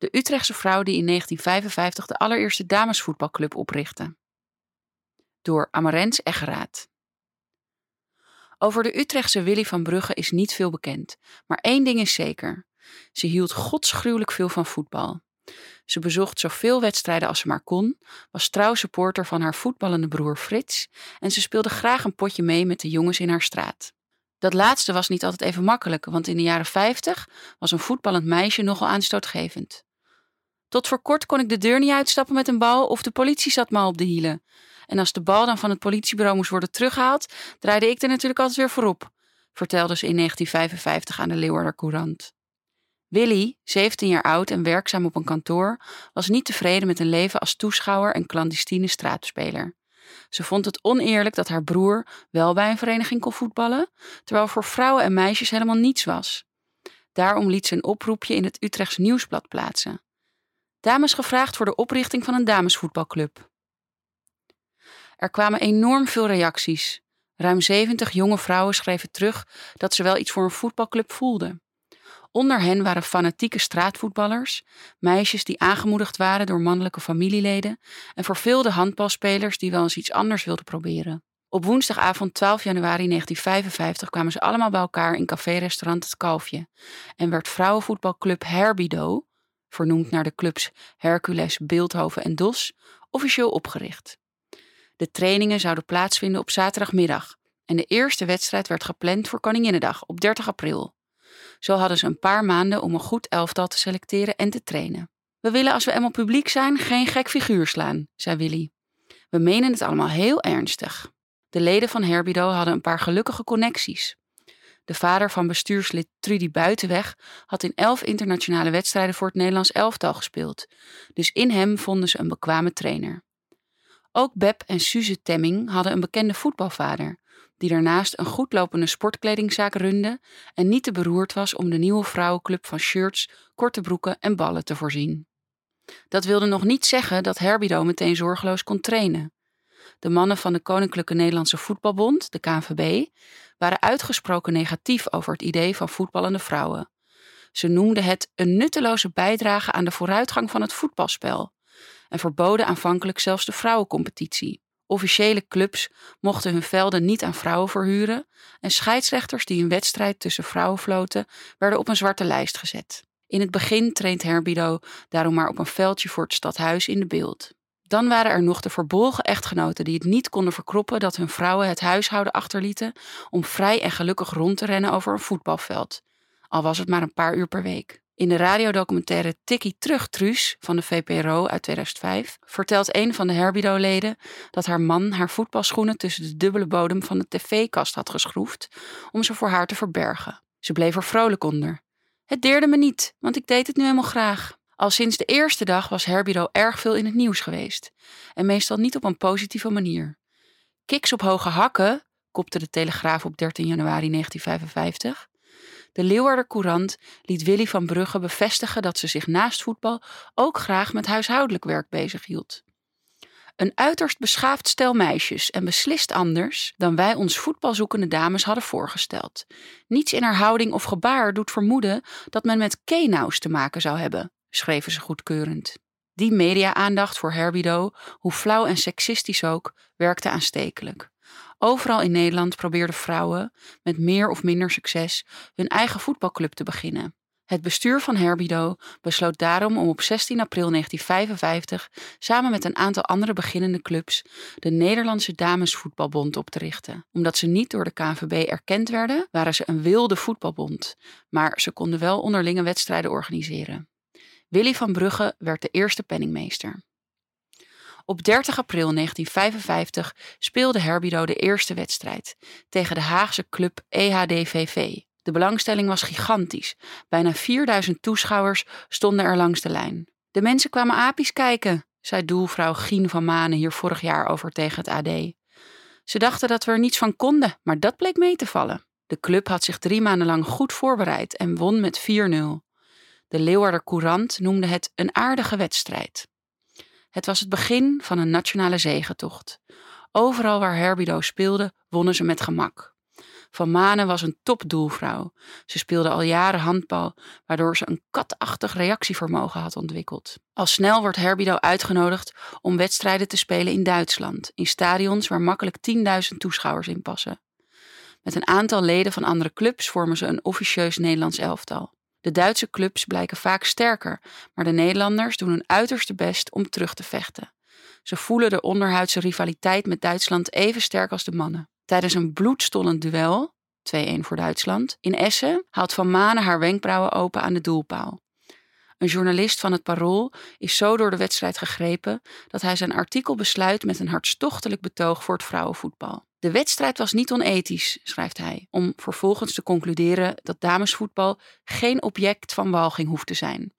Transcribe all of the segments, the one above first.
De Utrechtse vrouw die in 1955 de allereerste damesvoetbalclub oprichtte. Door Amarens Eggeraat. Over de Utrechtse Willy van Brugge is niet veel bekend, maar één ding is zeker. Ze hield godsgruwelijk veel van voetbal. Ze bezocht zoveel wedstrijden als ze maar kon, was trouw supporter van haar voetballende broer Frits en ze speelde graag een potje mee met de jongens in haar straat. Dat laatste was niet altijd even makkelijk, want in de jaren 50 was een voetballend meisje nogal aanstootgevend. Tot voor kort kon ik de deur niet uitstappen met een bal of de politie zat me op de hielen. En als de bal dan van het politiebureau moest worden teruggehaald, draaide ik er natuurlijk altijd weer voorop, vertelde ze in 1955 aan de Leeuwarder Courant. Willy, 17 jaar oud en werkzaam op een kantoor, was niet tevreden met een leven als toeschouwer en clandestine straatspeler. Ze vond het oneerlijk dat haar broer wel bij een vereniging kon voetballen, terwijl voor vrouwen en meisjes helemaal niets was. Daarom liet ze een oproepje in het Utrechts Nieuwsblad plaatsen. Dames gevraagd voor de oprichting van een damesvoetbalclub. Er kwamen enorm veel reacties. Ruim 70 jonge vrouwen schreven terug dat ze wel iets voor een voetbalclub voelden. Onder hen waren fanatieke straatvoetballers, meisjes die aangemoedigd waren door mannelijke familieleden en verveelde handbalspelers die wel eens iets anders wilden proberen. Op woensdagavond 12 januari 1955 kwamen ze allemaal bij elkaar in café-restaurant Het Kalfje en werd vrouwenvoetbalclub Herbido, vernoemd naar de clubs Hercules, Beeldhoven en Dos, officieel opgericht. De trainingen zouden plaatsvinden op zaterdagmiddag en de eerste wedstrijd werd gepland voor Koninginnedag op 30 april. Zo hadden ze een paar maanden om een goed elftal te selecteren en te trainen. We willen als we eenmaal publiek zijn geen gek figuur slaan, zei Willy. We menen het allemaal heel ernstig. De leden van Herbido hadden een paar gelukkige connecties. De vader van bestuurslid Trudy Buitenweg had in elf internationale wedstrijden voor het Nederlands elftal gespeeld, dus in hem vonden ze een bekwame trainer. Ook Beb en Suze Temming hadden een bekende voetbalvader, die daarnaast een goedlopende sportkledingzaak runde en niet te beroerd was om de nieuwe vrouwenclub van shirts, korte broeken en ballen te voorzien. Dat wilde nog niet zeggen dat Herbido meteen zorgeloos kon trainen. De mannen van de Koninklijke Nederlandse Voetbalbond, de KNVB, waren uitgesproken negatief over het idee van voetballende vrouwen. Ze noemden het een nutteloze bijdrage aan de vooruitgang van het voetbalspel en verboden aanvankelijk zelfs de vrouwencompetitie. Officiële clubs mochten hun velden niet aan vrouwen verhuren en scheidsrechters die een wedstrijd tussen vrouwen floten werden op een zwarte lijst gezet. In het begin traint Herbido daarom maar op een veldje voor het stadhuis in de beeld. Dan waren er nog de verbolgen echtgenoten die het niet konden verkroppen dat hun vrouwen het huishouden achterlieten om vrij en gelukkig rond te rennen over een voetbalveld, al was het maar een paar uur per week. In de radiodocumentaire Tikkie Terug Truus van de VPRO uit 2005 vertelt een van de Herbido-leden dat haar man haar voetbalschoenen tussen de dubbele bodem van de tv-kast had geschroefd om ze voor haar te verbergen. Ze bleef er vrolijk onder. Het deerde me niet, want ik deed het nu helemaal graag. Al sinds de eerste dag was Herbido erg veel in het nieuws geweest en meestal niet op een positieve manier. Kiks op hoge hakken, kopte de Telegraaf op 13 januari 1955. De Leeuwarder Courant liet Willy van Brugge bevestigen dat ze zich naast voetbal ook graag met huishoudelijk werk bezighield. Een uiterst beschaafd stel meisjes en beslist anders dan wij ons voetbalzoekende dames hadden voorgesteld. Niets in haar houding of gebaar doet vermoeden dat men met Kenaus te maken zou hebben, schreven ze goedkeurend. Die media-aandacht voor Herbido, hoe flauw en seksistisch ook, werkte aanstekelijk. Overal in Nederland probeerden vrouwen, met meer of minder succes, hun eigen voetbalclub te beginnen. Het bestuur van Herbido besloot daarom om op 16 april 1955 samen met een aantal andere beginnende clubs de Nederlandse Damesvoetbalbond op te richten. Omdat ze niet door de KNVB erkend werden, waren ze een wilde voetbalbond, maar ze konden wel onderlinge wedstrijden organiseren. Willy van Brugge werd de eerste penningmeester. Op 30 april 1955 speelde Herbido de eerste wedstrijd tegen de Haagse club EHDVV. De belangstelling was gigantisch. Bijna 4000 toeschouwers stonden er langs de lijn. De mensen kwamen apies kijken, zei doelvrouw Gien van Manen hier vorig jaar over tegen het AD. Ze dachten dat we er niets van konden, maar dat bleek mee te vallen. De club had zich drie maanden lang goed voorbereid en won met 4-0. De Leeuwarder Courant noemde het een aardige wedstrijd. Het was het begin van een nationale zegentocht. Overal waar Herbido speelde, wonnen ze met gemak. Van Manen was een topdoelvrouw. Ze speelde al jaren handbal, waardoor ze een katachtig reactievermogen had ontwikkeld. Al snel wordt Herbido uitgenodigd om wedstrijden te spelen in Duitsland, in stadions waar makkelijk 10.000 toeschouwers in passen. Met een aantal leden van andere clubs vormen ze een officieus Nederlands elftal. De Duitse clubs blijken vaak sterker, maar de Nederlanders doen hun uiterste best om terug te vechten. Ze voelen de onderhuidse rivaliteit met Duitsland even sterk als de mannen. Tijdens een bloedstollend duel, 2-1 voor Duitsland, in Essen haalt Van Manen haar wenkbrauwen open aan de doelpaal. Een journalist van het Parool is zo door de wedstrijd gegrepen dat hij zijn artikel besluit met een hartstochtelijk betoog voor het vrouwenvoetbal. De wedstrijd was niet onethisch, schrijft hij, om vervolgens te concluderen dat damesvoetbal geen object van walging hoeft te zijn.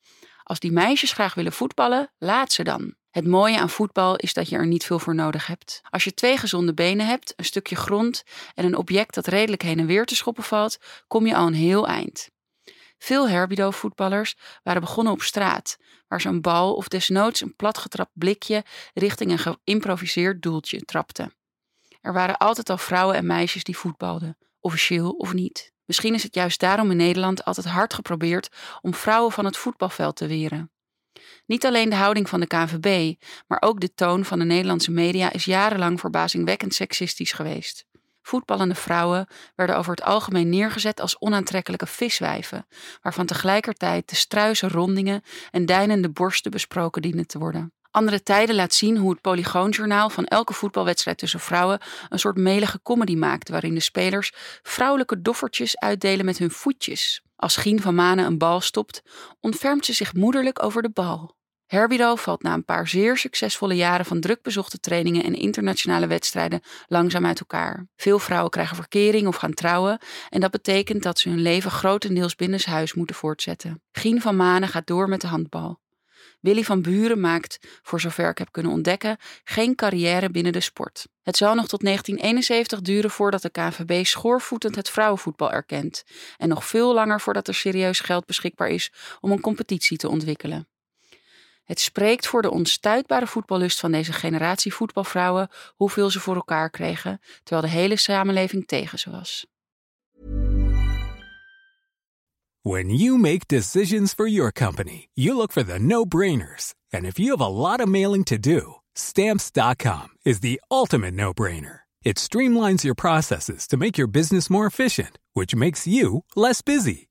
Als die meisjes graag willen voetballen, laat ze dan. Het mooie aan voetbal is dat je er niet veel voor nodig hebt. Als je twee gezonde benen hebt, een stukje grond en een object dat redelijk heen en weer te schoppen valt, kom je al een heel eind. Veel Herbido-voetballers waren begonnen op straat, waar ze een bal of desnoods een platgetrapt blikje richting een geïmproviseerd doeltje trapten. Er waren altijd al vrouwen en meisjes die voetbalden, officieel of niet. Misschien is het juist daarom in Nederland altijd hard geprobeerd om vrouwen van het voetbalveld te weren. Niet alleen de houding van de KNVB, maar ook de toon van de Nederlandse media is jarenlang verbazingwekkend seksistisch geweest. Voetballende vrouwen werden over het algemeen neergezet als onaantrekkelijke viswijven, waarvan tegelijkertijd de struise rondingen en deinende borsten besproken dienen te worden. Andere tijden laat zien hoe het Polygoonjournaal van elke voetbalwedstrijd tussen vrouwen een soort melige comedy maakt, waarin de spelers vrouwelijke doffertjes uitdelen met hun voetjes. Als Gien van Manen een bal stopt, ontfermt ze zich moederlijk over de bal. Herbido valt na een paar zeer succesvolle jaren van drukbezochte trainingen en internationale wedstrijden langzaam uit elkaar. Veel vrouwen krijgen verkering of gaan trouwen en dat betekent dat ze hun leven grotendeels binnenshuis moeten voortzetten. Gien van Manen gaat door met de handbal. Willy van Buren maakt, voor zover ik heb kunnen ontdekken, geen carrière binnen de sport. Het zal nog tot 1971 duren voordat de KNVB schoorvoetend het vrouwenvoetbal erkent. En nog veel langer voordat er serieus geld beschikbaar is om een competitie te ontwikkelen. Het spreekt voor de onstuitbare voetballust van deze generatie voetbalvrouwen hoeveel ze voor elkaar kregen, terwijl de hele samenleving tegen ze was. When you make decisions for your company, you look for the no-brainers. And if you have a lot of mailing to do, stamps.com is the ultimate no-brainer. It streamlines your processes to make your business more efficient, which makes you less busy.